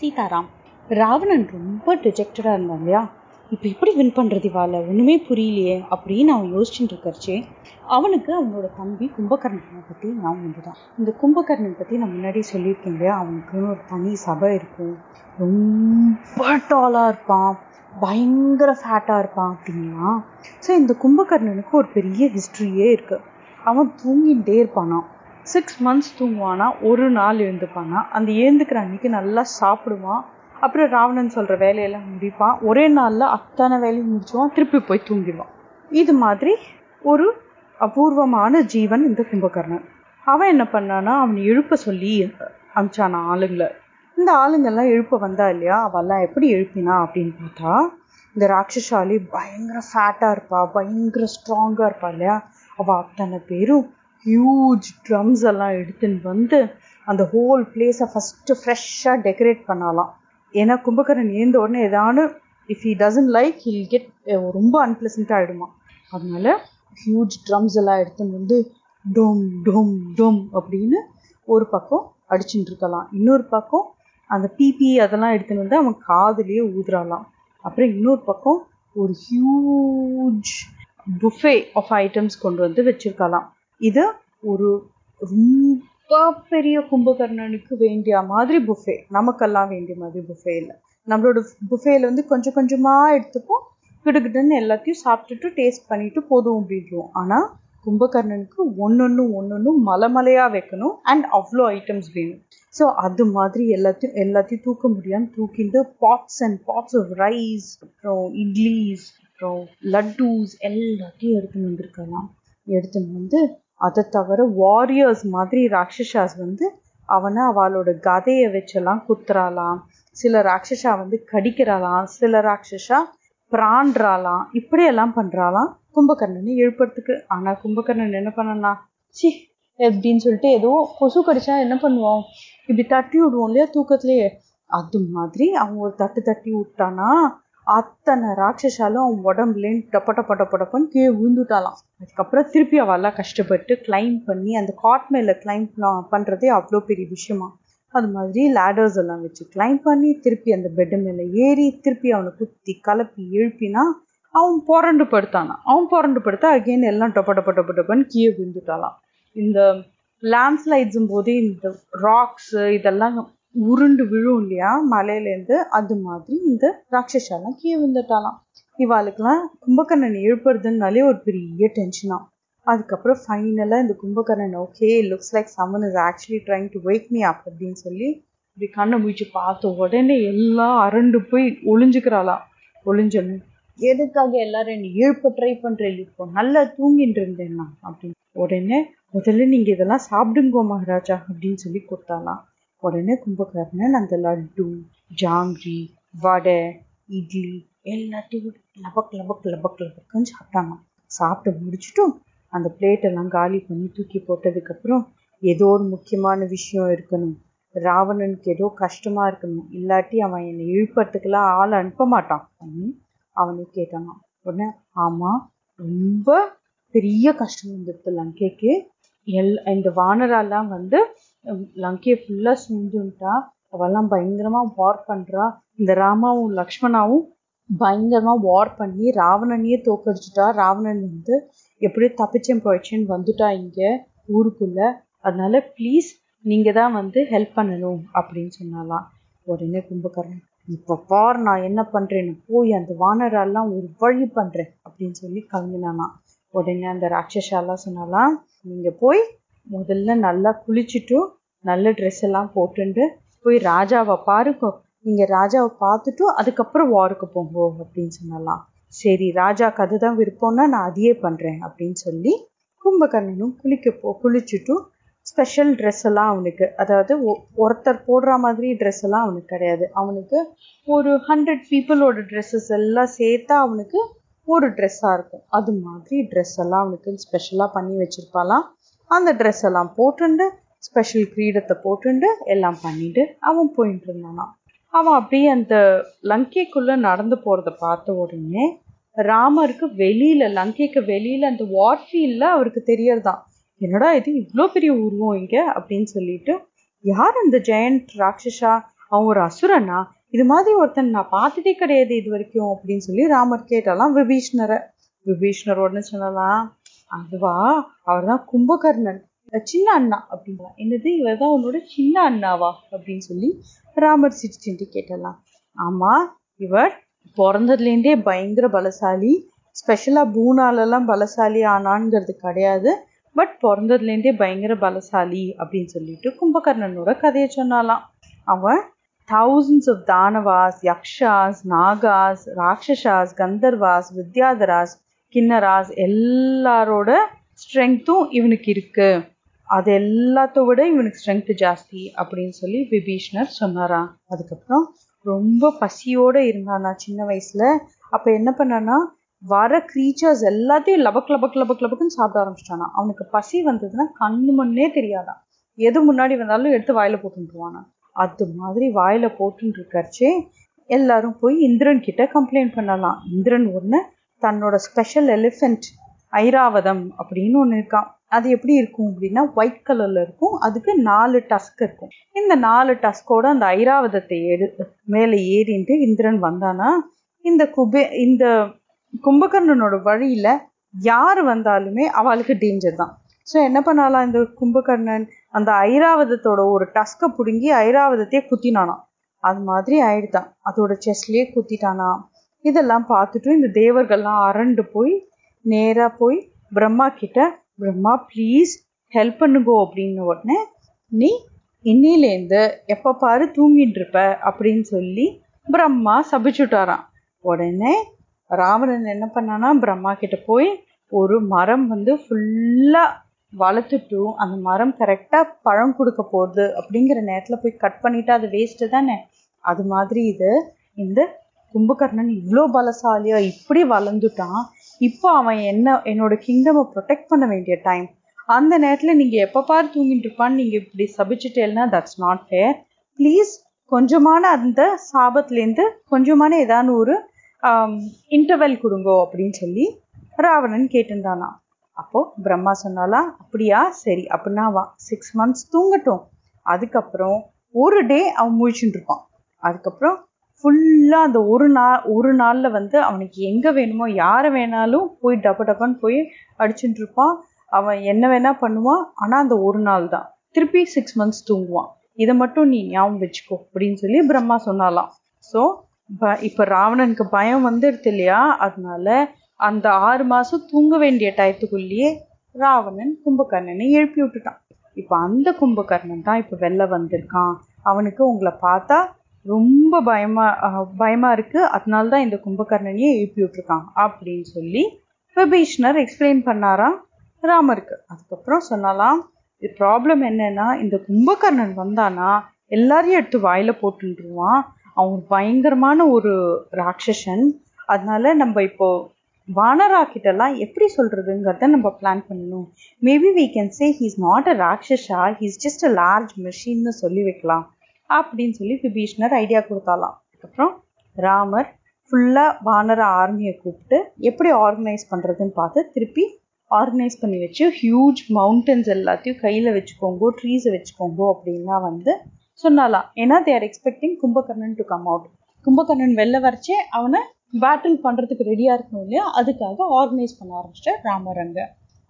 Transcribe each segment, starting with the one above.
சீதாராம். ராவணன் ரொம்ப டிஜெக்டடாக இருந்தான் இல்லையா? இப்போ எப்படி வின் பண்ணுறது இவால ஒன்றுமே புரியலையே அப்படின்னு அவன் யோசிச்சுட்டு இருக்கறச்சே அவனுக்கு அவனோட தம்பி கும்பகர்ணனை பற்றி ஞாபகம் வந்துதான். இந்த கும்பகர்ணன் பற்றி நான் முன்னாடி சொல்லியிருக்கேன் இல்லையா? அவனுக்குன்னு ஒரு தனி சபை இருக்கும். ரொம்ப டாலாக இருப்பான். பயங்கர ஃபேட்டாக இருப்பான் அப்படின்னா ஸோ இந்த கும்பகர்ணனுக்கு ஒரு பெரிய ஹிஸ்ட்ரியே இருக்குது அவன் தூங்கிகிட்டே இருப்பானான் சிக்ஸ் மந்த்ஸ் தூங்குவானா ஒரு நாள் எழுந்துப்பானா அந்த ஏந்துக்கிற அன்னைக்கு நல்லா சாப்பிடுவான். அப்புறம் ராவணன் சொல்கிற வேலையெல்லாம் முடிப்பான். ஒரே நாளில் அத்தனை வேலையும் முடிச்சுவான் திருப்பி போய் தூங்கிடுவான். இது மாதிரி ஒரு அபூர்வமான ஜீவன் இந்த கும்பகர்ணன். அவன் என்ன பண்ணானா அவனை எழுப்ப சொல்லி அமிச்சான ஆளுங்களை. இந்த ஆளுங்கெல்லாம் எழுப்ப வந்தா இல்லையா? அவெல்லாம் எப்படி எழுப்பினா அப்படின்னு பார்த்தா இந்த ராட்சசாலி பயங்கர ஃபேட்டாக இருப்பா பயங்கர ஸ்ட்ராங்காக இருப்பா இல்லையா? அவள் அத்தனை பேரும் ஹியூஜ் ட்ரம்ஸ் எல்லாம் எடுத்துன்னு வந்து அந்த ஹோல் பிளேஸை ஃபஸ்ட்டு ஃப்ரெஷ்ஷாக டெக்கரேட் பண்ணலாம். ஏன்னா கும்பகரன் ஏந்த உடனே ஏதானு if he doesn't like he'll get ரொம்ப அன்பிளசண்ட்டாக ஆகிடுமா அதனால ஹியூஜ் ட்ரம்ஸ் எல்லாம் எடுத்துன்னு வந்து டொம் டொம் டோம் அப்படின்னு ஒரு பக்கம் அடிச்சுட்டு இருக்கலாம். இன்னொரு பக்கம் அந்த பிபி அதெல்லாம் எடுத்துன்னு வந்து அவன் காதுலேயே ஊதுறாலாம். அப்புறம் இன்னொரு பக்கம் ஒரு ஹியூஜ் புஃபே ஆஃப் ஐட்டம்ஸ் கொண்டு வந்து வச்சுருக்கலாம். இது ஒரு ரொம்ப பெரிய கும்பகர்ணனுக்கு வேண்டிய மாதிரி புஃபே நமக்கெல்லாம் வேண்டிய மாதிரி புஃபே இல்லை. நம்மளோட புஃபேல வந்து கொஞ்சம் கொஞ்சமாக எடுத்துப்போம் கிடுகிடுன்னு எல்லாத்தையும் சாப்பிட்டுட்டு டேஸ்ட் பண்ணிட்டு போதும் அப்படின்றோம் ஆனால் கும்பகர்ணனுக்கு ஒன்னொன்னு ஒன்னொன்னு மலை மலையாக வைக்கணும் அண்ட் அவ்வளோ ஐட்டம்ஸ் வேணும். ஸோ அது மாதிரி எல்லாத்தையும் எல்லாத்தையும் தூக்க முடியாமல் தூக்கிட்டு pots and pots of rice அப்புறம் இட்லிஸ் அப்புறம் லட்டூஸ் எல்லாத்தையும் எடுத்துன்னு வந்திருக்கலாம். எடுத்துன்னு வந்து அதை தவிர வாரியர்ஸ் மாதிரி ராட்சசாஸ் வந்து அவனை அவளோட கதையை வச்செல்லாம் குத்துறாளாம். சில ராட்சஷா வந்து கடிக்கிறாளாம். சில ராட்சஷா பிராண்டுறாளாம் இப்படியெல்லாம் பண்ணுறாளாம் கும்பகர்ணனை எழுப்புறதுக்கு ஆனால் கும்பகர்ணன் என்ன பண்ணனா சி அப்படின்னு சொல்லிட்டு ஏதோ கொசு கடிச்சா என்ன பண்ணுவோம் இப்படி தட்டி விடுவோம் இல்லையா தூக்கத்துலேயே? அது மாதிரி அவங்க ஒரு தட்டு தட்டி விட்டானா? அத்தனை ராட்சசாலும் அவன் உடம்புலேன்னு டப்ப டப்ப டப்ப கீழே விழுந்துட்டாலாம் அதுக்கப்புறம் திருப்பி அவெல்லாம் கஷ்டப்பட்டு கிளைம் பண்ணி அந்த காட் மேலே கிளைம் பண்ணுறதே அவ்வளோ பெரிய விஷயமா. அது மாதிரி லேடர்ஸ் எல்லாம் வச்சு கிளைம் பண்ணி திருப்பி அந்த பெட்டு மேலே ஏறி திருப்பி அவனை குத்தி கலப்பி எழுப்பினா அவன் புரண்டு படுத்தானா அவன் புரண்டு படுத்தா அகெயின் எல்லாம் டொப்ப டொப்ப டொப்ப டொப்பன்னு கீழே விழுந்துட்டாலாம் இந்த லேண்ட்ஸ்லைட்ஸும் போது இந்த ராக்ஸு இதெல்லாம் உருண்டு விழும் இல்லையா? மலையிலேருந்து அது மாதிரி இந்த ராட்சசாலாம் கீழே விழுந்துட்டாலாம். இவாளுக்கெல்லாம் கும்பகர்ணன் எழுப்புறதுனாலே ஒரு பெரிய டென்ஷனா அதுக்கப்புறம் ஃபைனலாக இந்த Kumbhakarna okay looks like someone is actually trying to wake me up அப்படின்னு சொல்லி இப்படி கண்ணை முடிச்சு பார்த்த உடனே எல்லாம் அரண்டு போய் ஒளிஞ்சுக்கிறாளாம் ஒளிஞ்சணும் எதுக்காக எல்லாரும் என்னை எழுப்ப ட்ரை பண்ணுறேன் இப்போ நல்லா தூங்கிட்டு இருந்தேன் நான் அப்படின்னு. உடனே முதல்ல நீங்கள் இதெல்லாம் சாப்பிடுங்கோ மகாராஜா அப்படின்னு சொல்லி கொடுத்தாலாம் உடனே கும்பகர்ணன் அந்த லட்டு ஜாங்கிரி வடை இட்லி எல்லாத்தையும் லபக் லபக் லபக் லபக்குன்னு சாப்பிட்டாங்க. சாப்பிட்டு முடிச்சுட்டும் அந்த பிளேட்டெல்லாம் காலி பண்ணி தூக்கி போட்டதுக்கப்புறம் ஏதோ ஒரு முக்கியமான விஷயம் இருக்கணும். ராவணனுக்கு ஏதோ கஷ்டமாக இருக்கணும். இல்லாட்டி அவன் என்னை இழுப்பறதுக்கெல்லாம் ஆள் அனுப்ப மாட்டான் அப்படின்னு அவனை கேட்டாங்க. உடனே ஆமாம் ரொம்ப பெரிய கஷ்டம் வந்துடுது லங்கைக்கு எல் இந்த வானரெல்லாம் வந்து லங்கையை ஃபுல்லாக சூழ்ந்துட்டா அவெல்லாம் பயங்கரமாக வார் பண்ணுறா இந்த ராமாவும் லக்ஷ்மணாவும் பயங்கரமாக வார் பண்ணி ராவணனையே தோக்கடிச்சுட்டா ராவணன் வந்து எப்படியோ தப்பிச்சேன் போயிடுச்சேன்னு வந்துட்டா இங்கே ஊருக்குள்ளே. அதனால ப்ளீஸ் நீங்கள் தான் வந்து ஹெல்ப் பண்ணணும் அப்படின்னு சொன்னாலாம் உடனே கும்பகர்ணன் இப்போ பார் நான் என்ன பண்ணுறேன்னு போய் அந்த வானரெல்லாம் ஒரு வழி பண்ணுறேன் அப்படின்னு சொல்லி கிளம்பினானா உடனே அந்த ராட்சஸாலாம் சொன்னாலாம் நீங்கள் போய் முதல்ல நல்லா குளிச்சுட்டு நல்ல ட்ரெஸ் எல்லாம் போட்டுண்டு போய் ராஜாவை பாருக்கோ நீங்கள் ராஜாவை பார்த்துட்டு அதுக்கப்புறம் வாருக்கு போங்கோ அப்படின்னு சொன்னலாம். சரி ராஜாக்கு அதுதான் விருப்பம்னா நான் அதையே பண்ணுறேன் அப்படின்னு சொல்லி கும்பகர்ணனும் குளிக்க போ குளிச்சுட்டு ஸ்பெஷல் ட்ரெஸ் எல்லாம் அவனுக்கு அதாவது ஒருத்தர் போடுற மாதிரி ட்ரெஸ் எல்லாம் அவனுக்கு கிடையாது. அவனுக்கு ஒரு ஹண்ட்ரட் பீப்புளோட ட்ரெஸ்ஸஸ் எல்லாம் சேர்த்தா அவனுக்கு ஒரு ட்ரெஸ்ஸாக இருக்கும். அது மாதிரி ட்ரெஸ் எல்லாம் அவனுக்கு ஸ்பெஷலாக பண்ணி வச்சுருப்பாளாம். அந்த ட்ரெஸ் எல்லாம் போட்டுண்டு ஸ்பெஷல் கிரீடத்தை போட்டுண்டு எல்லாம் பண்ணிட்டு அவன் போயிட்டு இருந்தானாம். அவன் அப்படியே அந்த லங்கைக்குள்ள நடந்து போகிறத பார்த்த உடனே ராமருக்கு வெளியில் லங்கைக்கு வெளியில அந்த வார்ஃபீல்ட்ல அவருக்கு தெரியறதான் என்னடா இது இவ்வளோ பெரிய உருவம் இங்க? அப்படின்னு சொல்லிட்டு யார் அந்த ஜெயண்ட் ராட்சஸா அவன் ஒரு அசுரனா? இது மாதிரி ஒருத்தன் நான் பார்த்ததே கிடையாது இது வரைக்கும் அப்படின்னு சொல்லி ராமர் கேட்டாலாம் விபீஷ்ணரை. விபீஷ்ணர் உடனே சொல்லலாம் அதுவா அவர் தான் கும்பகர்ணன். சின்ன அண்ணா அப்படிங்களா என்னது இவர் தான் உன்னோட சின்ன அண்ணாவா அப்படின்னு சொல்லி ராமர் சிரிச்சுட்டு கேட்டலாம். ஆமா இவர் பிறந்ததுலேருந்தே பயங்கர பலசாலி. ஸ்பெஷலாக பூனாலெல்லாம் பலசாலி ஆனான்ங்கிறது கிடையாது. பட் பிறந்ததுலேருந்தே பயங்கர பலசாலி அப்படின்னு சொல்லிட்டு கும்பகர்ணனோட கதையை சொன்னாலாம். அவன் தௌசண்ட்ஸ் ஆஃப் தானவாஸ் யக்ஷாஸ் நாகாஸ் ராட்சசாஸ் கந்தர்வாஸ் வித்யாதராஸ் கிண்ணராஸ் எல்லாரோட ஸ்ட்ரென்த்தும் இவனுக்கு இருக்குது அது எல்லாத்த விட இவனுக்கு ஸ்ட்ரென்த் ஜாஸ்தி அப்படின்னு சொல்லி விபீஷ்ணர் சொன்னாராம் அதுக்கப்புறம் ரொம்ப பசியோட இருந்தானா சின்ன வயசுல. அப்ப என்ன பண்ணனா வர க்ரீச்சர்ஸ் எல்லாத்தையும் லபக் லபக் லபக் லபக்குன்னு சாப்பிட ஆரம்பிச்சிட்டானா. அவனுக்கு பசி வந்ததுன்னா கண்ணு மண்ணே தெரியாதான். எது முன்னாடி வந்தாலும் எடுத்து வாயில போட்டுருவானா அது மாதிரி வாயில போட்டுன்னு இருக்கறச்சே எல்லாரும் போய் இந்திரன் கிட்ட கம்ப்ளைண்ட் பண்ணலாம். இந்திரன் ஒன்று தன்னோட ஸ்பெஷல் எலிஃபென்ட் ஐராவதம் அப்படின்னு ஒன்று இருக்கான் அது எப்படி இருக்கும் அப்படின்னா ஒயிட் கலர்ல இருக்கும். அதுக்கு நாலு டஸ்க் இருக்கும். இந்த நாலு டஸ்கோட அந்த ஐராவதத்தை எடு மேலே ஏறின்ட்டு இந்திரன் வந்தானா இந்த குபே இந்த கும்பகர்ணனோட வழியில யார் வந்தாலுமே அவளுக்கு டேஞ்சர் தான். ஸோ என்ன பண்ணாலாம் இந்த கும்பகர்ணன்? அந்த ஐராவதத்தோட ஒரு டஸ்கை பிடுங்கி ஐராவதத்தையே குத்தினானாம் அது மாதிரி ஆயிடுதான். அதோட செஸ்ட்லேயே குத்திட்டானா. இதெல்லாம் பார்த்துட்டு இந்த தேவர்கள்லாம் அரண்டு போய் நேராக போய் பிரம்மா கிட்ட பிரம்மா ப்ளீஸ் ஹெல்ப் பண்ணுங்கோ அப்படின்னு உடனே நீ இன்னிலேருந்து எப்போ பாரு தூங்கிட்டு இருப்ப அப்படின்னு சொல்லி பிரம்மா சபிச்சுட்டாராம் உடனே ராவணன் என்ன பண்ணானா பிரம்மா கிட்ட போய் ஒரு மரம் வந்து ஃபுல்லாக வளர்த்துட்டும் அந்த மரம் கரெக்டாக பழம் கொடுக்க போகுது அப்படிங்கிற நேரத்தில் போய் கட் பண்ணிட்டு அது வேஸ்ட்டு தானே? அது மாதிரி இது இந்த கும்பகர்ணன் இவ்வளோ பலசாலியாக இப்படி வளர்ந்துட்டான் இப்போ அவன் என்ன என்னோட கிங்டமை ப்ரொடெக்ட் பண்ண வேண்டிய டைம் அந்த நேரத்தில் நீங்கள் எப்போ பார் தூங்கிட்டு இருப்பான்னு நீங்கள் இப்படி சபிச்சுட்டேன்னா தட்ஸ் நாட் ஃபேர் ப்ளீஸ் கொஞ்சமான அந்த சாபத்துலேருந்து கொஞ்சமான ஏதாவது ஒரு um, இன்டர்வெல் கொடுங்கோ அப்படின்னு சொல்லி ராவணன் கேட்டிருந்தானா அப்போது பிரம்மா சொன்னாலா அப்படியா? சரி அப்படின்னா வா. சிக்ஸ் மந்த்ஸ் தூங்கட்டும். அதுக்கப்புறம் ஒரு டே அவன் முழிச்சுட்டு இருப்பான். அதுக்கப்புறம் ஃபுல்லாக அந்த ஒரு நாள் ஒரு நாளில் வந்து அவனுக்கு எங்கே வேணுமோ யாரை வேணாலும் போய் டப்ப டப்பான்னு போய் அடிச்சுட்டு இருப்பான். அவன் என்ன வேணா பண்ணுவான். ஆனால் அந்த ஒரு நாள் தான். திருப்பி சிக்ஸ் மந்த்ஸ் தூங்குவான். இதை மட்டும் நீ ஞாபகம் வச்சுக்கோ அப்படின்னு சொல்லி பிரம்மா சொன்னாலாம். ஸோ இப்போ ராவணனுக்கு பயம் வந்துடுது இல்லையா? அதனால அந்த ஆறு மாதம் தூங்க வேண்டிய டயத்துக்குள்ளேயே ராவணன் கும்பகர்ணனை எழுப்பி விட்டுட்டான். இப்போ அந்த கும்பகர்ணன் தான் இப்போ வெளில வந்திருக்கான். அவனுக்கு உங்களை பார்த்தா ரொம்ப பயமா பயமா இருக்கு. அதனால தான் இந்த கும்பகர்ணனையே எழுப்பி விட்டுருக்கான் அப்படின்னு சொல்லி விபீஷ்ணர் எக்ஸ்பிளைன் பண்ணாராம். ராமருக்கு. அதுக்கப்புறம் சொன்னாலாம் ப்ராப்ளம் என்னன்னா இந்த கும்பகர்ணன் வந்தானா எல்லாரையும் எடுத்து வாயில போட்டுருவான் அவன் பயங்கரமான ஒரு ராட்சசன். அதனால நம்ம இப்போ வானரா கிட்டலாம் எப்படி சொல்றதுங்கிறத நம்ம பிளான் பண்ணணும். Maybe we can say he's not a rakshasa he's just a large மெஷின்னு சொல்லி வைக்கலாம். அப்படின்னு சொல்லி விபீஷ்ணர் ஐடியா கொடுத்தாலாம். அதுக்கப்புறம் ராமர் ஃபுல்லாக வானர ஆர்மியை கூப்பிட்டு எப்படி ஆர்கனைஸ் பண்ணுறதுன்னு பார்த்து திருப்பி ஆர்கனைஸ் பண்ணி வச்சு ஹியூஜ் மவுண்டன்ஸ் எல்லாத்தையும் கையில் வச்சுக்கோங்கோ ட்ரீஸை வச்சுக்கோங்கோ அப்படின்லாம் வந்து சொன்னாலாம். ஏன்னா they are expecting Kumbhakarna to come out Kumbhakarna வெளில வரைச்சே அவனை பேட்டில் பண்ணுறதுக்கு ரெடியாக இருக்கணும் இல்லையா? அதுக்காக ஆர்கனைஸ் பண்ண ஆரம்பிச்சிட்டார் ராமர் அங்கே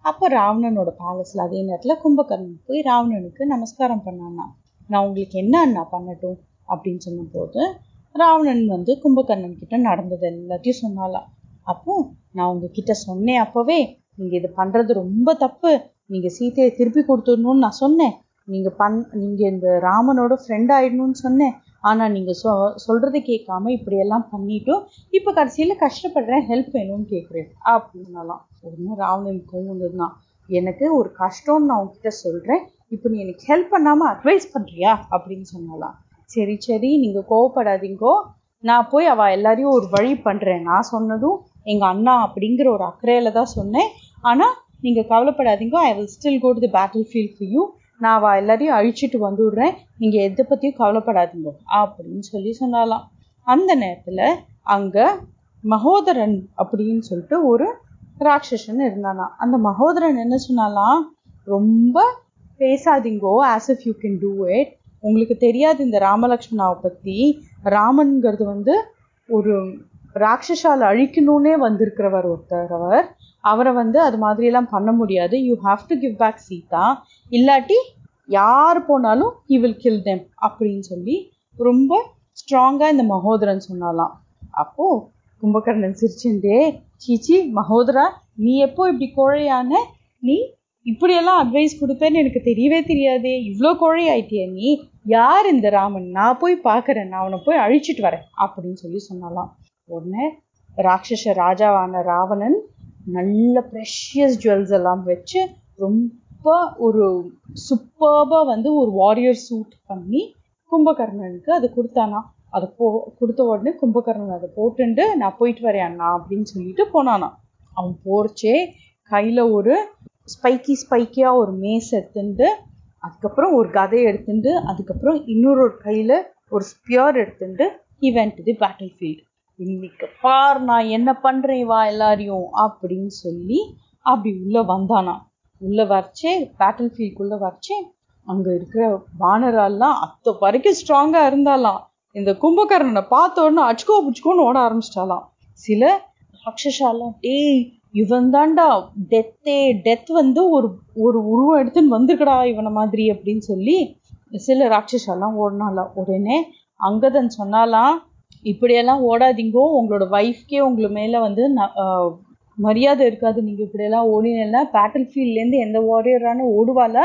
அப்போ ராவணனோட பேலஸில் அதே நேரத்தில் கும்பகர்ணன் போய் ராவணனுக்கு நமஸ்காரம் பண்ணானா நான் உங்களுக்கு என்ன அண்ணா பண்ணட்டும் அப்படின்னு சொன்னபோது ராவணன் வந்து கும்பகர்ணன் கிட்ட நடந்தது எல்லாத்தையும் சொன்னாலாம் அப்போ நான் உங்ககிட்ட சொன்னேன் அப்போவே நீங்கள் இது பண்ணுறது ரொம்ப தப்பு. நீங்கள் சீத்தையை திருப்பி கொடுத்துடணும்னு நான் சொன்னேன். நீங்கள் பண் நீங்கள் இந்த ராமனோட ஃப்ரெண்ட் ஆயிடணும்னு சொன்னேன். ஆனால் நீங்கள் சொ சொல்கிறது கேட்காம இப்படியெல்லாம் பண்ணிட்டும் இப்போ கடைசியில் கஷ்டப்படுறேன் ஹெல்ப் வேணும்னு கேட்குறேன் அப்படின்னாலாம் ஒன்றும் ராவணன் கோவம் வந்ததுதான் எனக்கு ஒரு கஷ்டம்னு நான் உங்ககிட்ட சொல்கிறேன் இப்போ நீ எனக்கு ஹெல்ப் பண்ணாமல் அட்வைஸ் பண்ணுறியா அப்படின்னு சொன்னாலாம் சரி சரி நீங்கள் கோவப்படாதீங்கோ. நான் போய் அவள் எல்லாரையும் ஒரு வழி பண்ணுறேன் நான் சொன்னதும் எங்கள் அண்ணா அப்படிங்கிற ஒரு அக்கறையில் தான் சொன்னேன். ஆனால் நீங்கள் கவலைப்படாதீங்கோ. I will still go to the battlefield for you நான் அவள் எல்லாரையும் அழிச்சிட்டு வந்து விடுறேன் எதை பற்றியும் கவலைப்படாதீங்க அப்படின்னு சொல்லி சொன்னாலாம் அந்த நேரத்தில் அங்கே மகோதரன் அப்படின்னு சொல்லிட்டு ஒரு ராட்சசன் இருந்தானா அந்த மகோதரன் என்ன சொன்னாலாம் ரொம்ப பேசாதீங்கோ as if you can do it உங்களுக்கு தெரியாது இந்த ராமலக்ஷ்மணாவை பற்றி ராமன்கிறது வந்து ஒரு ராட்சஸால் அழிக்கணும்னே வந்திருக்கிறவர் ஒருத்தர் அவர். அவரை வந்து அது மாதிரியெல்லாம் பண்ண முடியாது. You have to give back Sita. இல்லாட்டி யார் போனாலும் ஹி வில் கில் தெம் அப்படின்னு சொல்லி ரொம்ப ஸ்ட்ராங்காக இந்த மகோதரன் சொன்னாலாம். அப்போது கும்பகர்ணன் சிரிச்சுட்டே சீச்சி மகோதரா நீ எப்போ இப்படி கோழையான? நீ இப்படியெல்லாம் அட்வைஸ் கொடுப்பேன்னு எனக்கு தெரியவே தெரியாதே. இவ்வளோ கோழை ஆயிட்டியா நீ. யார் இந்த ராமன்? நான் போய் பார்க்குறேன். நான் அவனை போய் அழிச்சிட்டு வரேன். அப்படின்னு சொல்லி சொன்னாலாம். உடனே ராட்சச ராஜாவான ராவணன் நல்ல ப்ரெஷியஸ் ஜுவல்ஸ் எல்லாம் வச்சு ரொம்ப ஒரு சூப்பர்பாக வந்து ஒரு வாரியர் சூட் பண்ணி கும்பகர்ணனுக்கு அது கொடுத்தானா அதை போ கொடுத்த உடனே கும்பகர்ணன் அதை போட்டுண்டு நான் போயிட்டு வரேன் அண்ணா அப்படின்னு சொல்லிட்டு போனானா அவன் போர்ச்சே கையில் ஒரு ஸ்பைக்கி ஸ்பைக்கியாக ஒரு மேஸ் எடுத்துட்டு அதுக்கப்புறம் ஒரு கதையை எடுத்துட்டு அதுக்கப்புறம் இன்னொரு ஒரு கையில் ஒரு ஸ்பியர் எடுத்துட்டு he went the battlefield இன்னைக்கு பார் நான் என்ன பண்ணுறேன் வா எல்லாரையும் அப்படின்னு சொல்லி அப்படி உள்ளே வந்தானா. உள்ளே வரைச்சே பேட்டில் ஃபீல்டுக்குள்ளே வரைச்சே அங்கே இருக்கிற வானரால்லாம் அத்த வரைக்கும் ஸ்ட்ராங்காக இருந்தாலாம். இந்த கும்பகர்ணனை பார்த்த உடனே அச்சுக்கோ புச்சுக்கோன்னு ஓட ஆரம்பிச்சிட்டாலாம். சில ராட்சஸாலாம் டேய் இவன்தாண்டா டெத்தே டெத் வந்து ஒரு ஒரு உருவம் எடுத்துன்னு வந்திருக்கடா இவனை மாதிரி அப்படின்னு சொல்லி சில ராட்சஸெல்லாம் ஓடினாலாம் உடனே அங்கதன் சொன்னாலாம் இப்படியெல்லாம் ஓடாதீங்கோ உங்களோட ஒய்ஃப்கே உங்களை மேலே வந்து மரியாதை இருக்காது. நீங்கள் இப்படியெல்லாம் ஓடினா பேட்டில் ஃபீல்ட்லேருந்து எந்த வாரியரான ஓடுவால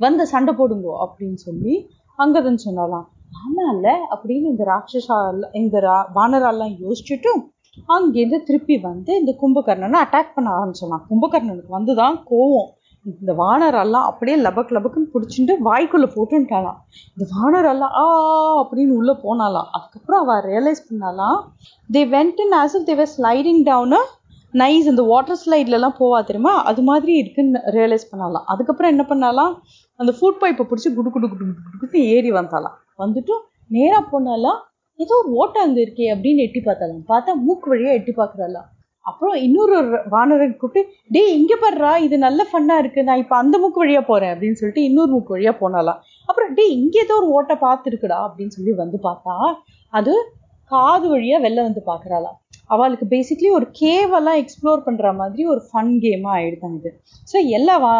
வந்து சண்டை போடுங்கோ அப்படின்னு சொல்லி அங்கதன் சொன்னாலாம் ஆமாம்ல அப்படின்னு இந்த ராட்சஸா இந்த ரா வானரெல்லாம் யோசிச்சுட்டும் அங்கேருந்து திருப்பி வந்து இந்த கும்பகர்ணனை அட்டாக் பண்ண ஆரம்பிச்சிடலாம் கும்பகர்ணனுக்கு வந்து தான் கோவம். இந்த வானரெல்லாம் அப்படியே லபக் லபக்குன்னு பிடிச்சிட்டு வாய்க்குள்ளே போட்டுட்டாலாம் இந்த வானரெல்லாம் ஆ அப்படின்னு உள்ளே போனாலாம் அதுக்கப்புறம் அவள் realise பண்ணாலாம் they went in as if they're sliding down nice இந்த வாட்டர் ஸ்லைட்லலாம் போவா தெரியுமா? அது மாதிரி இருக்குன்னு ரியலைஸ் பண்ணலாம் அதுக்கப்புறம் என்ன பண்ணாலாம் அந்த ஃபுட் பைப்பை பிடிச்சி குடு குடு குடு குடு குடுன்னு ஏறி வந்தாலாம் வந்துட்டு நேராக போனாலாம் ஏதோ ஒரு ஓட்டை அங்கே இருக்கே அப்படின்னு எட்டி பார்த்தாலாம் பார்த்தா மூக்கு வழியாக எட்டி பார்க்குறாளா. அப்புறம் இன்னொரு வானரன் கூப்பிட்டு டேய் இங்கே பாடுறா இது நல்ல ஃபன்னாக இருக்குது நான் இப்போ அந்த மூக்கு வழியாக போகிறேன் அப்படின்னு சொல்லிட்டு இன்னொரு மூக்கு வழியாக போனாலாம் அப்புறம் டேய் இங்கே ஏதோ ஒரு ஓட்டை பார்த்துருக்குடா அப்படின்னு சொல்லி வந்து பார்த்தா அது காது வழியாக வெளில வந்து பார்க்குறாளாம் அவளுக்கு பேசிக்லி ஒரு கேவெல்லாம் எக்ஸ்ப்ளோர் பண்ணுற மாதிரி ஒரு ஃபன் கேமாக ஆகிடுதாங்க இது. ஸோ எல்லா வா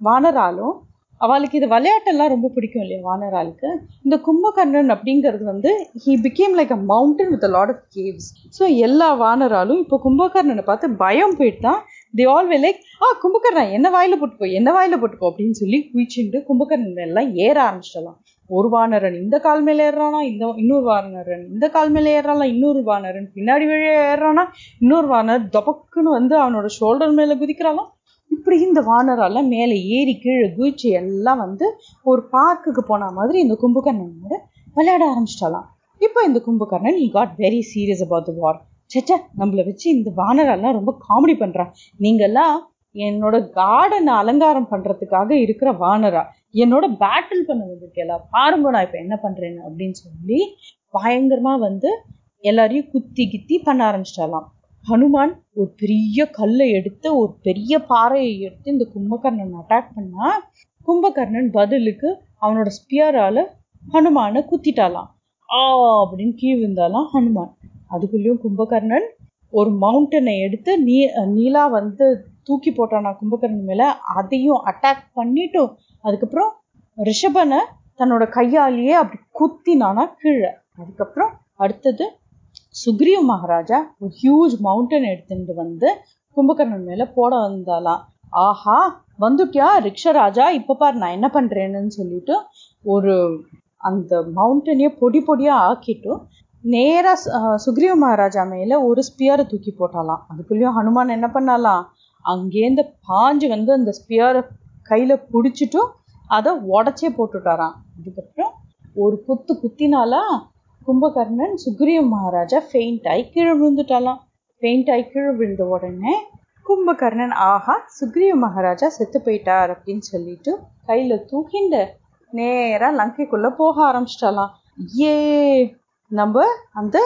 வானராலும் அவளுக்கு இது விளையாட்டெல்லாம் ரொம்ப பிடிக்கும் இல்லையா வானராளுக்கு இந்த கும்பகர்ணன் அப்படிங்கிறது வந்து he became like a mountain with a lot of caves so எல்லா வானராலும் இப்போ கும்பகர்ணனை பார்த்து பயம் போயிட்டு தான் the all way like ah Kumbhakarna என்ன வாயில போட்டுக்கோ என்ன வாயில போட்டுக்கோ அப்படின்னு சொல்லி குவிச்சுட்டு கும்பகர்ணன் எல்லாம் ஏற ஆரம்பிச்சிடலாம். ஒரு வானரன் இந்த கால் மேலே ஏறானா இந்த இன்னொரு வானரன் இந்த கால் மேலே ஏறானா இன்னொரு வானரன் பின்னாடி வழியே ஏறானா இன்னொரு வானர் தொபக்குன்னு வந்து அவனோட ஷோல்டர் மேலே குதிக்கிறாலாம் இப்படி இந்த வானரால மேலே ஏறி கீழே குதிச்சு எல்லாம் வந்து ஒரு பார்க்குக்கு போன மாதிரி இந்த கும்பகர்ணனோட விளையாட ஆரம்பிச்சிட்டாலாம். இப்போ இந்த Kumbhakarna he got very serious about the war சச்சா நம்மளை வச்சு இந்த வானரெல்லாம் ரொம்ப காமெடி பண்ணுறான் நீங்கள்லாம் என்னோட கார்டனை அலங்காரம் பண்ணுறதுக்காக இருக்கிற வானரா. என்னோட பேட்டில் பண்ண வந்திருக்கேல பாருங்க நான் இப்போ என்ன பண்ணுறேன்னு அப்படின்னு சொல்லி பயங்கரமாக வந்து எல்லாரையும் குத்தி கித்தி பண்ண ஆரம்பிச்சிட்டாலாம். ஹனுமான் ஒரு பெரிய கல்லை எடுத்து ஒரு பெரிய பாறையை எடுத்து இந்த கும்பகர்ணன் அட்டாக் பண்ணா கும்பகர்ணன் பதிலுக்கு அவனோட ஸ்பியரால ஹனுமானை குத்திட்டாலாம். ஆ அப்படின்னு கீழ் விழுந்தாலாம் ஹனுமான். அதுக்குள்ளேயும் கும்பகர்ணன் ஒரு மவுண்டனை எடுத்து நீ நீலா வந்து தூக்கி போட்டானா கும்பகர்ணன் மேலே அதையும் அட்டாக் பண்ணிட்டு அதுக்கப்புறம் ரிஷபனை தன்னோட கையாலேயே அப்படி குத்தினானா கீழே. அதுக்கப்புறம் அடுத்தது சுக்ரீவ் மகாராஜா ஒரு ஹியூஜ் மவுண்டன் எடுத்துட்டு வந்து கும்பகர்ணன் மேல போட வந்தாலாம் ஆஹா வந்துட்டியா ரிக்ஷராஜா இப்ப பாரு நான் என்ன பண்றேன்னு சொல்லிட்டு ஒரு அந்த மவுண்டனையே பொடி பொடியா ஆக்கிட்டு நேரா சுக்ரீவ மகாராஜா மேல ஒரு ஸ்பியரை தூக்கி போட்டாலாம் அதுக்குள்ளேயும் ஹனுமான் என்ன பண்ணலாம் அங்கேருந்து பாஞ்சு வந்து அந்த ஸ்பியரை கையில பிடிச்சிட்டும் அதை உடச்சே போட்டுட்டாராம். அதுக்கப்புறம் ஒரு குத்து குத்தினாலா கும்பகர்ணன் சுக்ரீவ மகாராஜா ஃபெயிண்ட் ஆகி கீழே விழுந்துட்டாலாம் ஃபெயிண்ட் ஆகி கீழே விழுந்த உடனே கும்பகர்ணன் ஆஹா சுக்ரீவ மகாராஜா செத்து போயிட்டார் அப்படின்னு சொல்லிட்டு கையில தூக்கிண்டு நேரா லங்கைக்குள்ள போக ஆரம்பிச்சிட்டாலாம் ஏ நம்ம அந்த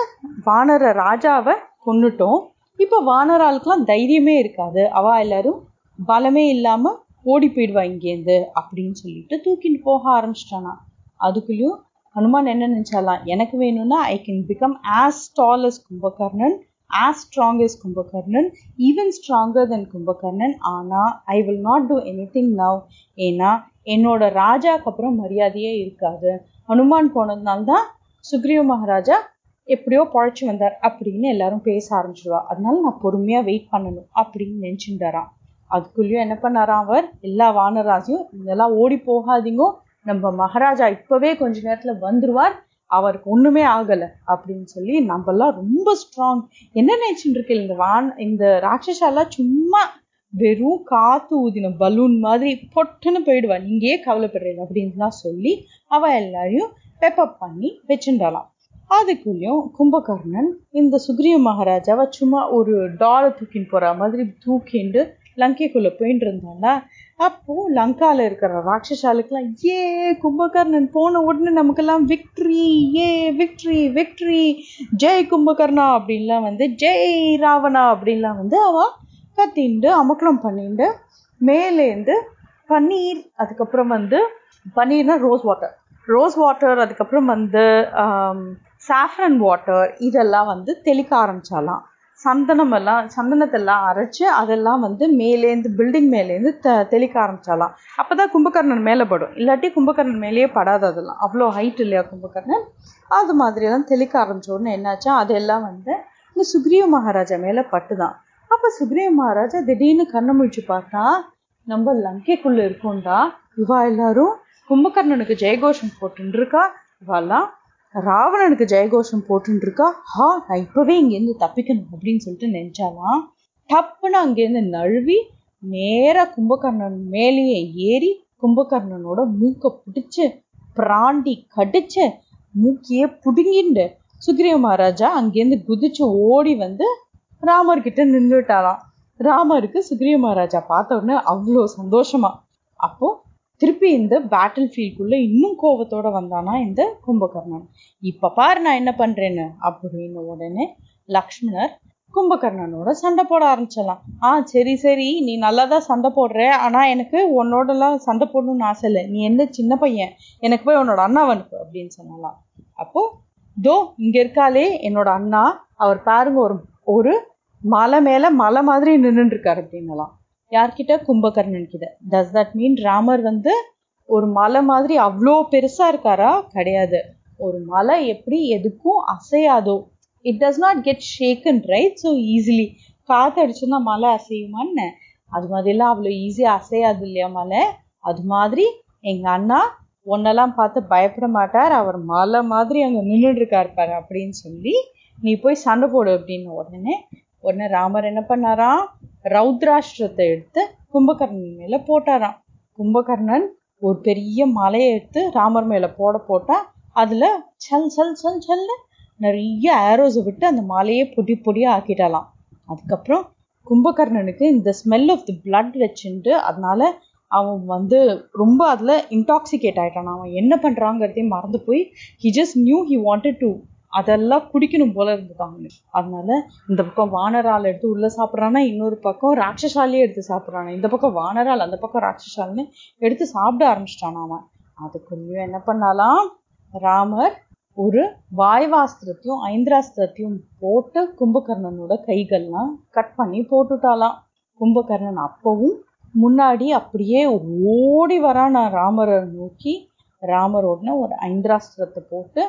வானர ராஜாவை கொண்டுட்டோம் இப்போ வானராளுக்கெல்லாம் தைரியமே இருக்காது. அவ எல்லாரும் பலமே இல்லாம ஓடி போயிடுவா இங்கேருந்து அப்படின்னு சொல்லிட்டு தூக்கிட்டு போக ஆரம்பிச்சிட்டானா அதுக்குள்ளேயும் ஹனுமான் என்ன நினச்சாலாம்? எனக்கு வேணும்னா I can become as tall as Kumbhakarna as strong as Kumbhakarna even stronger then Kumbhakarna. ஆனால் I will not do anything now ஏன்னா என்னோட ராஜாக்கு அப்புறம் மரியாதையே இருக்காது. ஹனுமான் போனதுனால தான் சுக்ரீவ மகாராஜா எப்படியோ பழைச்சி வந்தார் அப்படின்னு எல்லாரும் பேச ஆரம்பிச்சிடுவா அதனால நான் பொறுமையாக வெயிட் பண்ணணும் அப்படின்னு நினச்சிட்டாராம் அதுக்குள்ளேயும் என்ன பண்ணாராம் அவர்? எல்லா வானராஜையும் இதெல்லாம் ஓடி போகாதீங்க நம்ம மகாராஜா இப்போவே கொஞ்ச நேரத்தில் வந்துருவார். அவருக்கு ஒன்றுமே ஆகலை அப்படின்னு சொல்லி நம்மெல்லாம் ரொம்ப ஸ்ட்ராங் என்ன நினைச்சுட்டு இருக்கு இந்த வான் இந்த ராட்சசாலாம் சும்மா வெறும் காத்து ஊதின பலூன் மாதிரி பொட்டுன்னு போயிடுவா. நீங்கே கவலைப்படுறீங்க அப்படின்லாம் சொல்லி அவ எல்லாரையும் பெப்பப் பண்ணி வச்சுட்டாலாம் அதுக்குள்ளேயும் கும்பகர்ணன் இந்த சுக்ரீவ மகாராஜாவை சும்மா ஒரு டாலை தூக்கின்னு போற மாதிரி தூக்கிண்டு லங்கைக்குள்ளே போயிட்டு இருந்தானா அப்போ லங்காவில் இருக்கிற ராட்சசாலுக்கெல்லாம் ஏ கும்பகர்ணன் போன உடனே நமக்கெல்லாம் victory a victory victory Jai Kumbhakarna அப்படின்லாம் வந்து ஜெய் ராவணா அப்படின்லாம் வந்து அவ கத்திண்டு அமக்கலம் பண்ணிட்டு மேலேந்து பன்னீர் அதுக்கப்புறம் வந்து பன்னீர்னா ரோஸ் வாட்டர் ரோஸ் வாட்டர் அதுக்கப்புறம் வந்து சாஃப்ரன் வாட்டர் இதெல்லாம் வந்து தெளிக்க ஆரம்பிச்சாலாம். சந்தனம் எல்லாம் சந்தனத்தெல்லாம் அரைச்சு அதெல்லாம் வந்து மேலேந்து பில்டிங் மேலேருந்து த தெளிக்க ஆரம்பிச்சாலாம். அப்பதான் கும்பகர்ணன் மேலே படும். இல்லாட்டி கும்பகர்ணன் மேலேயே படாது அதெல்லாம். அவ்வளோ ஹைட் இல்லையா கும்பகர்ணன்? அது மாதிரியெல்லாம் தெளிக்க ஆரம்பிச்சோடனே என்னாச்சா அதெல்லாம் வந்து இந்த சுக்ரீவ மகாராஜா மேலே பட்டுதான். அப்போ சுக்ரீவ மகாராஜா திடீர்னு கண்ணை முழிச்சு பார்த்தா நம்ம லங்கைக்குள்ளே இருக்கோண்டா இவா எல்லாரும் கும்பகர்ணனுக்கு ஜெயகோஷம் போட்டுருக்கா இவாலாம் ராவணனுக்கு ஜெயகோஷம் போட்டுன்னு இருக்கா ஹா நான் இப்பவே இங்கேருந்து தப்பிக்கணும் அப்படின்னு சொல்லிட்டு நினைச்சாலாம் டப்புன்னு அங்கேருந்து நழுவி நேராக கும்பகர்ணன் மேலேயே ஏறி கும்பகர்ணனோட மூக்கை பிடிச்சு பிராண்டி கடிச்சு மூக்கியே பிடுங்கிண்டு சுக்ரீவ மகாராஜா அங்கேருந்து குதிச்சு ஓடி வந்து ராமர்கிட்ட நின்றுட்டாராம் ராமருக்கு சுக்ரீவ மகாராஜா பார்த்த உடனே அவ்வளோ சந்தோஷமா. அப்போ திருப்பி இந்த பேட்டில் ஃபீல்டுக்குள்ளே இன்னும் கோபத்தோட வந்தானா இந்த கும்பகர்ணன். இப்போ பாரு நான் என்ன பண்ணுறேன்னு அப்படின்னு உடனே லக்ஷ்மணர் கும்பகர்ணனோட சண்டை போட ஆரம்பிச்சிடலாம். ஆ சரி சரி நீ நல்லா தான் சண்டை போடுற. ஆனால் எனக்கு உன்னோடலாம் சண்டை போடணும்னு ஆசை இல்லை. நீ என்ன சின்ன பையன்? எனக்கு போய் உன்னோட அண்ணாவனுக்கு அப்படின்னு சொன்னலாம். அப்போது தோ இங்கே இருக்காளே என்னோட அண்ணா. அவர் பாருங்க ஒரு ஒரு மலை மேலே மலை மாதிரி நின்றுட்டுருக்காரு அப்படின்னலாம். யார்கிட்ட? கும்பகர்ணன் கிட்ட. டஸ் தட் மீன் ராமர் வந்து ஒரு மலை மாதிரி அவ்வளோ பெருசா இருக்காரா? கிடையாது. ஒரு மலை எப்படி எதுக்கும் அசையாதோ. It does not get shaken right so easily காற்று அடிச்சுன்னா மலை அசையுமான்னு. அது மாதிரிலாம் அவ்வளோ ஈஸியாக அசையாது இல்லையா மலை? அது மாதிரி எங்கள் அண்ணா ஒன்னெல்லாம் பார்த்து பயப்பட மாட்டார். அவர் மலை மாதிரி அங்கே நின்றுட்டு இருக்காரு பாரு அப்படின்னு சொல்லி நீ போய் சண்டை போடு அப்படின்னு உடனே உடனே ராமர் என்ன பண்ணாராம்? ரௌத்ராஷ்டிரத்தை எடுத்து கும்பகர்ணன் மேல போட்டாராம். கும்பகர்ணன் ஒரு பெரிய மலையை எடுத்து ராமர் மேல போட போட்டா அதுல சல் சல் சல் சல்னு நிறைய ஆரோஸை விட்டு அந்த மலையை பொடி பொடியா ஆக்கிட்டாலாம் அதுக்கப்புறம் கும்பகர்ணனுக்கு இந்த ஸ்மெல் ஆஃப் தி பிளட் வச்சுட்டு அதனால அவன் வந்து ரொம்ப அதில் இன்டாக்சிகேட் ஆகிட்டான் அவன் என்ன பண்ணுறாங்கிறதையும் மறந்து போய் he just knew he wanted to அதெல்லாம் குடிக்கணும் போல இருந்துட்டாங்க அதனால இந்த பக்கம் வானரால் எடுத்து உள்ள சாப்பிட்றானா இன்னொரு பக்கம் ராட்சசாலியே எடுத்து சாப்பிட்றானா. இந்த பக்கம் வானரால் அந்த பக்கம் ராட்சசாலின்னு எடுத்து சாப்பிட ஆரம்பிச்சிட்டான் அவன். அதுக்குள்ளேயும் என்ன பண்ணாலாம்? ராமர் ஒரு வாய்வாஸ்திரத்தையும் ஐந்திராஸ்திரத்தையும் போட்டு கும்பகர்ணனோட கைகள்லாம் கட் பண்ணி போட்டுட்டாலாம். கும்பகர்ணன் அப்பவும் முன்னாடி அப்படியே ஓடி வரான் நான் ராமரை நோக்கி. ராமரோடன ஒரு ஐந்திராஸ்திரத்தை போட்டு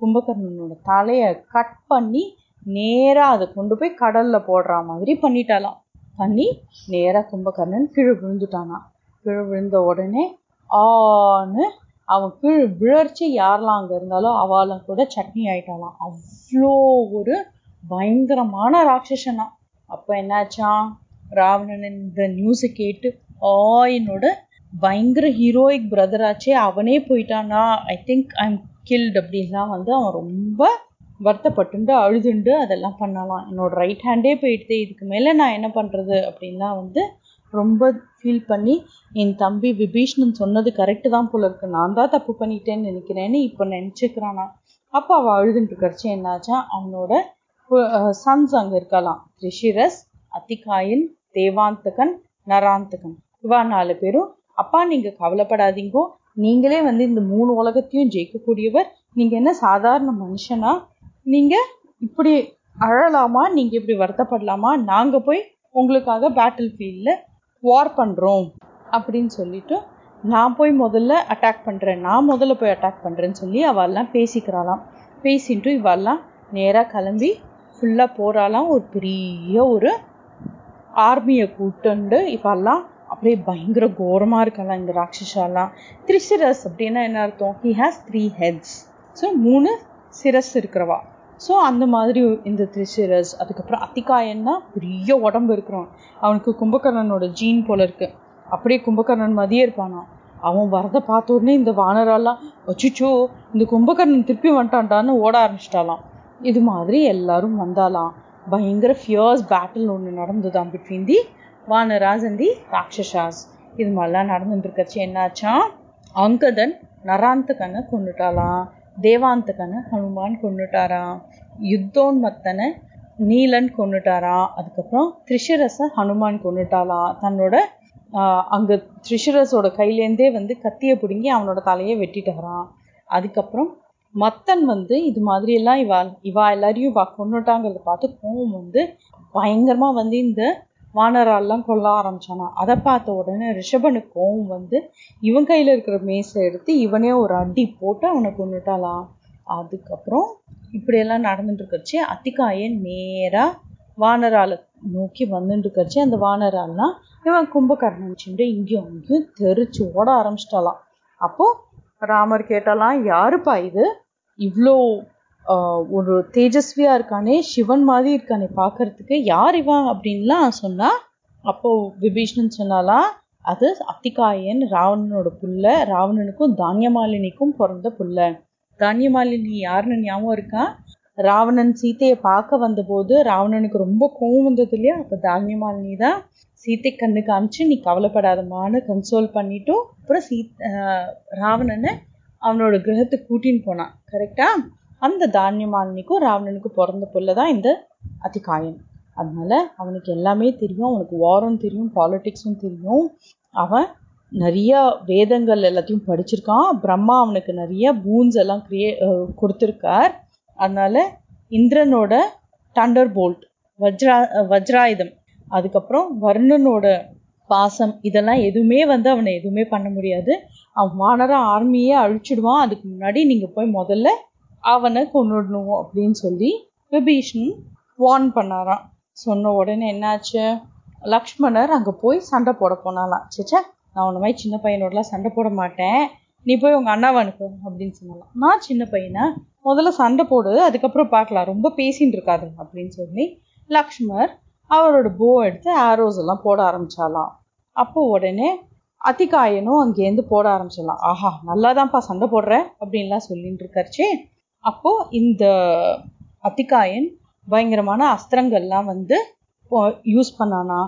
கும்பகர்ணனோட தலையை கட் பண்ணி நேராக அதை கொண்டு போய் கடலில் போடுற மாதிரி பண்ணிட்டாலாம் பண்ணி நேராக கும்பகர்ணன் கீழே விழுந்துட்டானா. கீழே விழுந்த உடனே ஆன்னு அவன் கீழே விழர்ச்சி யாரெல்லாம் அங்கே இருந்தாலும் அவளும் கூட சட்னி ஆயிட்டாலாம் அவ்வளோ ஒரு பயங்கரமான ராட்சசனா. அப்போ என்னாச்சான் ராவணன் இந்த நியூஸை கேட்டு ஆ என்னோட பயங்கர ஹீரோயிக் பிரதராச்சே அவனே போயிட்டானா. ஐ திங்க் ஐம் கில்ட் அப்படின்லாம் வந்து அவன் ரொம்ப வருத்தப்பட்டுண்டு அழுதுண்டு அதெல்லாம் பண்ணலாம். என்னோட ரைட் ஹேண்டே போயிடுது இதுக்கு மேலே நான் என்ன பண்ணுறது அப்படின்லாம் வந்து ரொம்ப ஃபீல் பண்ணி என் தம்பி விபீஷ்ணன் சொன்னது கரெக்டு தான் போல இருக்கு. நான் தான் தப்பு பண்ணிட்டேன்னு நினைக்கிறேன்னு இப்போ நினச்சிக்கிறானா? அப்போ அவள் அழுதுன்ட்டு இருக்கிறச்சு என்னாச்சா? அவனோட சன்ஸ் அங்கே இருக்கலாம். ரிஷிரஸ் அத்திகாயன் தேவாந்தகன் நராந்தகன். இவா நாலு பேரும் அப்பா நீங்கள் கவலைப்படாதீங்கோ. நீங்களே வந்து இந்த மூணு உலகத்தையும் ஜெயிக்கக்கூடியவர் நீங்க என்ன சாதாரண மனுஷனா? நீங்க இப்படி அழலாமா? நீங்க இப்படி வருத்தப்படலாமா? நாங்க போய் உங்களுக்காக பேட்டில் ஃபீல்டில் வார் பண்றோம் அப்படின்னு சொல்லிட்டு நான் போய் முதல்ல அட்டாக் பண்றேன். நான் முதல்ல போய் அட்டாக் பண்றேன்னு சொல்லி அவெல்லாம் பேசிக்கிறாளாம். பேசிட்டு இவெல்லாம் நேராக கிளம்பி ஃபுல்லாக போகிறாலாம் ஒரு பெரிய ஒரு ஆர்மியை கூட்டுண்டு இவெல்லாம் அப்படியே பயங்கர கோரமாக இருக்கலாம் இந்த ராட்சஸாலாம் த்ரிசிரஸ் அப்படின்னா என்ன அர்த்தம்? He has three heads so மூணு சிரஸ் இருக்கிறவா. ஸோ அந்த மாதிரி இந்த த்ரிசிரஸ் அதுக்கப்புறம் அத்திகாயன்னா பெரிய உடம்பு இருக்கிறான் அவனுக்கு கும்பகர்ணனோட ஜீன் போல இருக்கு. அப்படியே கும்பகர்ணன் மாதிரியே இருப்பானா அவன் வரதை பார்த்த உடனே இந்த வானரெல்லாம் வச்சுச்சோ இந்த கும்பகர்ணன் திருப்பி வந்துட்டான்டான்னு ஓட ஆரம்பிச்சிட்டாலாம். இது மாதிரி எல்லாரும் வந்தாலாம். பயங்கர ஃபியர்ஸ் பேட்டில் ஒன்று நடந்ததாம் between the வானராஸ் and the rakshasas. இது மாதிரிலாம் நடந்துட்டு இருக்கச்சு என்னாச்சா? அங்கதன் நராந்தகனை கொண்டுட்டாலாம் தேவாந்தகனை ஹனுமான் கொண்டுட்டாராம் யுத்தோன்மத்தனை நீலன் கொண்டுட்டாராம் அதுக்கப்புறம் த்ரிஷரஸை ஹனுமான் கொண்டுட்டாலாம் தன்னோட அங்கே த்ரிஷரஸோட கையிலேருந்தே வந்து கத்தியை பிடுங்கி அவனோட தலையை வெட்டிட்டாராம். அதுக்கப்புறம் மத்தன் வந்து இது மாதிரி எல்லாம் இவா இவா எல்லாரையும் இவா கொண்டுட்டாங்கிறத பார்த்து கோவம் வந்து பயங்கரமா வந்து இந்த வானரால்லாம் கொல்ல ஆரம்பிச்சானா? அதை பார்த்த உடனே ரிஷபனுக்கு கோவம் வந்து இவன் கையில இருக்கிற மேசை எடுத்து இவனே ஒரு அடி போட்டு அவனை கொண்டுட்டாலாம் அதுக்கப்புறம் இப்படியெல்லாம் நடந்துட்டு இருக்கச்சு அத்திகாயன் நேரா வானரால நோக்கி வந்துட்டு இருக்கச்சு அந்த வானரால்லாம் இவன் கும்பகர்ணன் சிண்டு இங்கேயும் அங்கேயும் தெரிச்சு ஓட ஆரம்பிச்சிட்டாலாம் அப்போ ராமர் கேட்டாலாம் யாருப்பா இது? இவ்வளோ ஒரு தேஜஸ்வியா இருக்கானே சிவன் மாதிரி இருக்கானே பார்க்கறதுக்கு. யார் இவன் அப்படின்லாம் சொன்னா அப்போ விபீஷ்ணன் சொன்னாலாம் அது அத்திகாயன் ராவணனோட புள்ள. ராவணனுக்கும் தானியமாலினிக்கும் பிறந்த புள்ள. தானியமாலினி யாருன்னு ஞாபகம் இருக்கா? ராவணன் சீத்தையை பார்க்க வந்தபோது ராவணனுக்கு ரொம்ப கோவம் வந்தது இல்லையா? அப்போ தானியமாலினி தான் சீத்தை கண்ணு காமிச்சு நீ கவலைப்படாதமான்னு கன்சோல் பண்ணிட்டும். அப்புறம் சீத் ராவணனை அவனோட கிரகத்துக்கு கூட்டின்னு போனான். கரெக்டா அந்த தானியமாலினிக்கும் ராவணனுக்கும் பிறந்த புள்ள தான் இந்த அதிகாயன் அதனால அவனுக்கு எல்லாமே தெரியும் அவனுக்கு வாரம் தெரியும் பாலிட்டிக்ஸும் தெரியும். அவன் நிறைய வேதங்கள் எல்லாத்தையும் படிச்சிருக்கான். பிரம்மா அவனுக்கு நிறைய பூன்ஸ் எல்லாம் கிரியே கொடுத்துருக்கார். அதனால இந்திரனோட டண்டர் போல்ட் வஜ்ரா வஜ்ராயுதம் அதுக்கப்புறம் வர்ணனோட பாசம் இதெல்லாம் எதுவுமே வந்து அவனை எதுவுமே பண்ண முடியாது. அவன் வானர ஆர்மியே அழிச்சிடுவான். அதுக்கு முன்னாடி நீங்கள் போய் முதல்ல அவனை கொண்டுடணும் அப்படின்னு சொல்லி விபீஷன் வார்ன் பண்ணாராம். சொன்ன உடனே என்னாச்சு? லக்ஷ்மணர் அங்கே போய் சண்டை போட போனாலாம். சேச்சா நான் உன்ன மாதிரி சின்ன பையனோடலாம் சண்டை போட மாட்டேன். நீ போய் உங்கள் அண்ணாவை அனுப்பு அப்படின்னு சொன்னலாம். நான் சின்ன பையனை? முதல்ல சண்டை போடு அதுக்கப்புறம் பார்க்கலாம். ரொம்ப பேசின்னு இருக்காது அப்படின்னு சொல்லி லக்ஷ்மர் அவரோட போ எடுத்து ஆரோஸ் எல்லாம் போட ஆரம்பிச்சாலாம். அப்போ உடனே அதிகாயனும் அங்கேருந்து போட ஆரம்பிச்சிடலாம் ஆஹா நல்லாதான்ப்பா சண்டை போடுற அப்படின்லாம் சொல்லிட்டு இருக்காருச்சே. அப்போ இந்த அத்திகாயன் பயங்கரமான அஸ்திரங்கள்லாம் வந்து யூஸ் பண்ணானா?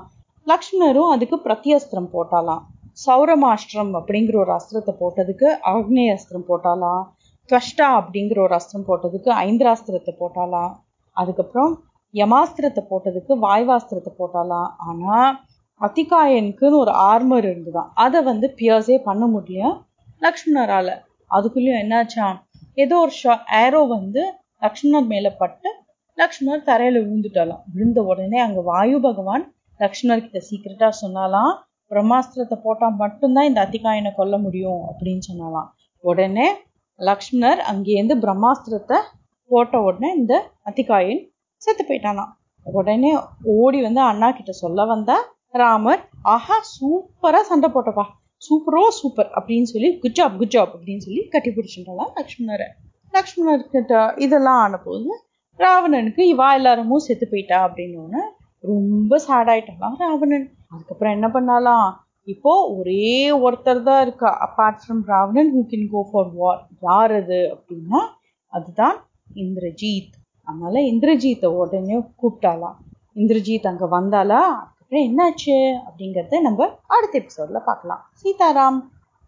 லக்ஷ்மணரும் அதுக்கு பிரத்தியஸ்திரம் போட்டாலாம். சௌரமாஷ்டிரம் அப்படிங்கிற ஒரு அஸ்திரத்தை போட்டதுக்கு ஆக்னேய அஸ்திரம் போட்டாலாம். துவஷ்டா அப்படிங்கிற ஒரு அஸ்திரம் போட்டதுக்கு ஐந்திராஸ்திரத்தை போட்டாலாம். அதுக்கப்புறம் யமாஸ்திரத்தை போட்டதுக்கு வாய்வாஸ்திரத்தை போட்டாலாம். ஆனால் அத்திகாயனுக்குன்னு ஒரு ஆர்மர் இருந்துதான். அதை வந்து பியர்ஸே பண்ண முடியும் லக்ஷ்மணரால். அதுக்குள்ளேயும் என்னாச்சான்? ஏதோ ஒரு ஷா ஏரோ வந்து லக்ஷ்மணர் மேலே பட்டு லக்ஷ்மணர் தரையில் விழுந்துட்டாலாம். விழுந்த உடனே அங்கே வாயு பகவான் லக்ஷ்மணர் கிட்ட சீக்கிரட்டா சொன்னாலாம். பிரம்மாஸ்திரத்தை போட்டால் மட்டும்தான் இந்த அத்திகாயனை கொல்ல முடியும் அப்படின்னு சொன்னாலாம். உடனே லக்ஷ்மணர் அங்கேருந்து பிரம்மாஸ்திரத்தை போட்ட உடனே இந்த அத்திகாயன் செத்து போயிட்டானாம். உடனே ஓடி வந்து அண்ணா கிட்ட சொல்ல வந்தா ராமர் ஆஹா சூப்பரா சண்டை போட்டப்பா. சூப்பரோ சூப்பர் அப்படின்னு சொல்லி குட் ஜாப் குட் ஜாப் அப்படின்னு சொல்லி கட்டி பிடிச்சிட்டாலாம் லக்ஷ்மணரை. லக்ஷ்மணர் கிட்ட இதெல்லாம் ஆன போது ராவணனுக்கு இவா எல்லாருமும் செத்து போயிட்டா? அப்படின்னு ரொம்ப சேட் ஆயிட்டாலாம் ராவணன். அதுக்கப்புறம் என்ன பண்ணாலாம்? இப்போ ஒரே ஒருத்தர் தான் இருக்கா. Apart from Ravanan who can go for war யார் அது அப்படின்னா அதுதான் இந்திரஜித். அதனால இந்திரஜீத்தை உடனே கூப்பிட்டாலாம் இந்திரஜித் அங்கே வந்தாலா அப்புறம் என்னாச்சு அப்படிங்கிறத நம்ம அடுத்த எபிசோடில் பார்க்கலாம். சீதாராம்.